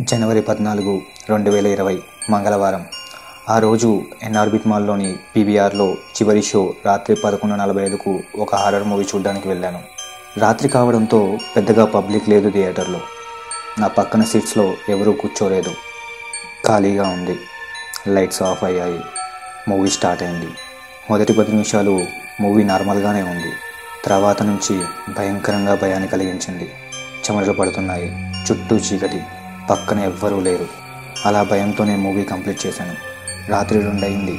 జనవరి పద్నాలుగు రెండు వేల ఇరవై మంగళవారం. ఆ రోజు ఎన్ఆర్బిట్ మాల్లోని పీవీఆర్లో చివరి షో రాత్రి పదకొండు నలభై ఐదుకు ఒక హారర్ మూవీ చూడడానికి వెళ్ళాను. రాత్రి కావడంతో పెద్దగా పబ్లిక్ లేదు థియేటర్లో. నా పక్కన సీట్స్లో ఎవరూ కూర్చోలేదు. ఖాళీగా ఉంది. లైట్స్ ఆఫ్ అయ్యాయి. మూవీ స్టార్ట్ అయింది. మొదటి పది నిమిషాలు మూవీ నార్మల్గానే ఉంది. తర్వాత నుంచి భయంకరంగా భయాన్ని కలిగించింది. చెమటలు పడుతున్నాయి. చుట్టూ చీకటి. పక్కన ఎవ్వరూ లేరు. అలా భయంతో నేను మూవీ కంప్లీట్ చేశాను. రాత్రి రెండు అయింది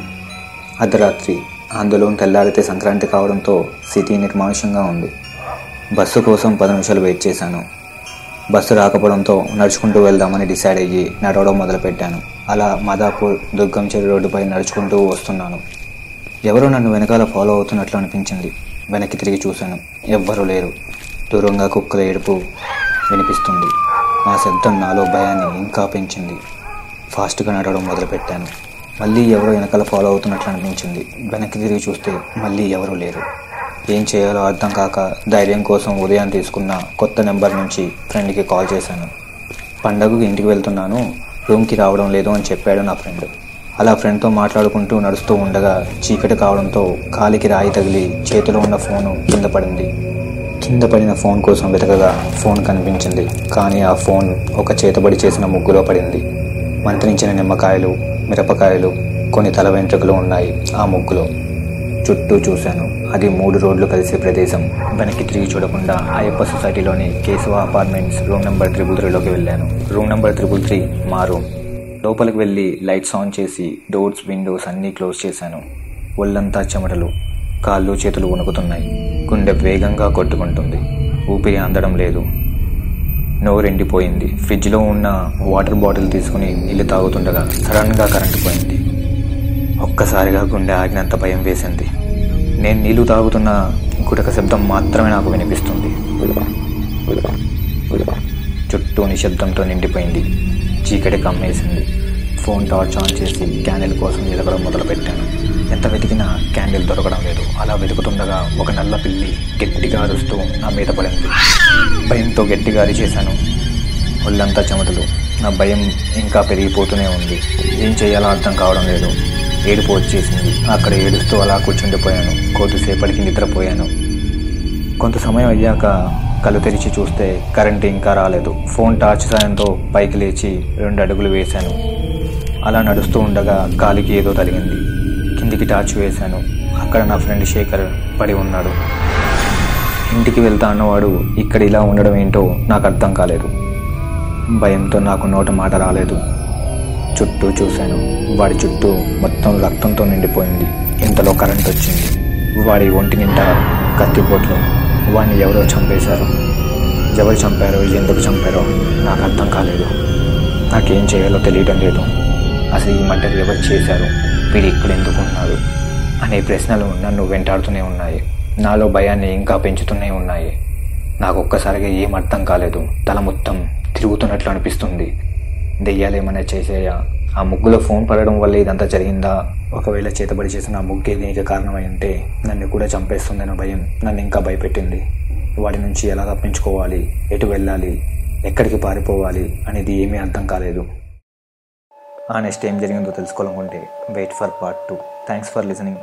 అర్ధరాత్రి. ఆందోళన తెల్లారితే సంక్రాంతి కావడంతో సిటీ నిర్మానుషంగా ఉంది. బస్సు కోసం పది నిమిషాలు వెయిట్ చేశాను. బస్సు రాకపోవడంతో నడుచుకుంటూ వెళ్దామని డిసైడ్ అయ్యి నడవడం మొదలుపెట్టాను. అలా మాదాపూర్ దుర్గం చెరు రోడ్డుపై నడుచుకుంటూ వస్తున్నాను. ఎవరో నన్ను వెనకాల ఫాలో అవుతున్నట్లు అనిపించింది. వెనక్కి తిరిగి చూశాను. ఎవ్వరూ లేరు. దూరంగా కుక్కల ఏడుపు వినిపిస్తుంది. ఆ శబ్దం నాలో భయాన్ని ఇంకా పెంచింది. ఫాస్ట్గా నడవడం మొదలుపెట్టాను. మళ్ళీ ఎవరో వెనకాల ఫాలో అవుతున్నట్లు అనిపించింది. వెనక్కి తిరిగి చూస్తే మళ్ళీ ఎవరూ లేరు. ఏం చేయాలో అర్థం కాక ధైర్యం కోసం ఉదయం తీసుకున్న కొత్త నెంబర్ నుంచి ఫ్రెండ్కి కాల్ చేశాను. పండగకు ఇంటికి వెళ్తున్నాను. రూమ్కి రావడం లేదు అని చెప్పాడు నా ఫ్రెండ్. అలా ఫ్రెండ్తో మాట్లాడుకుంటూ నడుస్తూ ఉండగా చీకటి కావడంతో కాలికి రాయి తగిలి చేతిలో ఉన్న ఫోను కింద పడింది. కింద పడిన ఫోన్ కోసం వెతకగా ఫోన్ కనిపించింది. కానీ ఆ ఫోన్ ఒక చేతబడి చేసిన ముగ్గులో పడింది. మంత్రించిన నిమ్మకాయలు మిరపకాయలు కొన్ని తల వెంట్రుకలు ఉన్నాయి ఆ ముగ్గులో. చుట్టూ చూశాను. అది మూడు రోడ్లు కలిసే ప్రదేశం. వెనక్కి తిరిగి చూడకుండా Ayyappa సొసైటీలోని Keshava apartments room number triple త్రీలోకి వెళ్ళాను. రూమ్ నెంబర్ త్రిబుల్ త్రీ మా రూమ్. లోపలికి వెళ్ళి లైట్స్ ఆన్ చేసి డోర్స్ విండోస్ అన్నీ క్లోజ్ చేశాను. ఒళ్ళంతా చెమటలు. కాళ్ళు చేతులు వణుకుతున్నాయి. గుండె వేగంగా కొట్టుకుంటుంది. ఊపిరి అందడం లేదు. నోరెండిపోయింది. ఫ్రిడ్జ్లో ఉన్న వాటర్ బాటిల్ తీసుకుని నీళ్ళు తాగుతుండగా సడన్గా కరెంటు పోయింది. ఒక్కసారిగా గుండె ఆగినంత భయం వేసింది. నేను నీళ్ళు తాగుతున్న గుటక శబ్దం మాత్రమే నాకు వినిపిస్తుంది. చుట్టూ నిశ్శబ్దంతో నిండిపోయింది. చీకటి కమ్మేసింది. ఫోన్ టార్చ్ ఆన్ చేసి క్యాండిల్ కోసం వెతకడం మొదలుపెట్టాను. ఎంత వెతికినా క్యాండిల్ దొరకడం లేదు. అలా వెతుకుతుండగా ఒక నల్ల పిల్లి గట్టిగా అరుస్తూ నా మీద పడింది. భయంతో గట్టిగా అరిచేశాను. ఒళ్ళంతా చెమటలు. నా భయం ఇంకా పెరిగిపోతూనే ఉంది. ఏం చేయాలో అర్థం కావడం లేదు. ఏడుపు వచ్చేసింది. అక్కడ ఏడుస్తూ అలా కూర్చుండిపోయాను. కొద్దిసేపటికి నిద్రపోయాను. కొంత సమయం అయ్యాక కళ్ళు తెరిచి చూస్తే కరెంటు ఇంకా రాలేదు. ఫోన్ టార్చ్ సాయంతో పైకి లేచి రెండు అడుగులు వేశాను. అలా నడుస్తూ ఉండగా కాలికి ఏదో తగిలింది. కిందికి టార్చ్ వేశాను అక్కడ నా ఫ్రెండ్ శేఖర్ పడి ఉన్నాడు. ఇంటికి వెళ్తా అన్నవాడు ఇక్కడ ఇలా ఉండడం ఏంటో నాకు అర్థం కాలేదు. భయంతో నాకు నోట మాట రాలేదు. చుట్టూ చూశాను. వాడి చుట్టూ మొత్తం రక్తంతో నిండిపోయింది. ఇంతలో కరెంట్ వచ్చింది. వాడి ఒంటి నిండా కత్తిపోట్లు. వాడిని ఎవరో చంపేశారు. ఎవరు చంపారో ఎందుకు చంపారో నాకు అర్థం కాలేదు. నాకేం చేయాలో తెలియడం లేదు. అసలు ఈ మర్డర్ ఎవరు చేశారు. వీడు ఇక్కడ ఎందుకు ఉన్నాడు అనే ప్రశ్నలు నన్ను వెంటాడుతూనే ఉన్నాయి. నాలో భయాన్ని ఇంకా పెంచుతూనే ఉన్నాయి. నాకు ఒక్కసారిగా ఏం అర్థం కాలేదు. తల మొత్తం తిరుగుతున్నట్లు అనిపిస్తుంది. దెయ్యాలు ఏమైనా ఆ ముగ్గులో ఫోన్ పడడం వల్ల ఇదంతా జరిగిందా? ఒకవేళ చేతబడి చేసిన ఆ ముగ్గే దీనికి కారణమై ఉంటే నన్ను కూడా చంపేస్తుందనే భయం నన్ను ఇంకా భయపెట్టింది. వాడి నుంచి ఎలా తప్పించుకోవాలి? ఎటు వెళ్ళాలి? ఎక్కడికి పారిపోవాలి? అనేది ఏమీ అర్థం కాలేదు. ఆ నెక్స్ట్ ఏం జరిగిందో తెలుసుకోవాలనుకుంటే wait for part two thanks for listening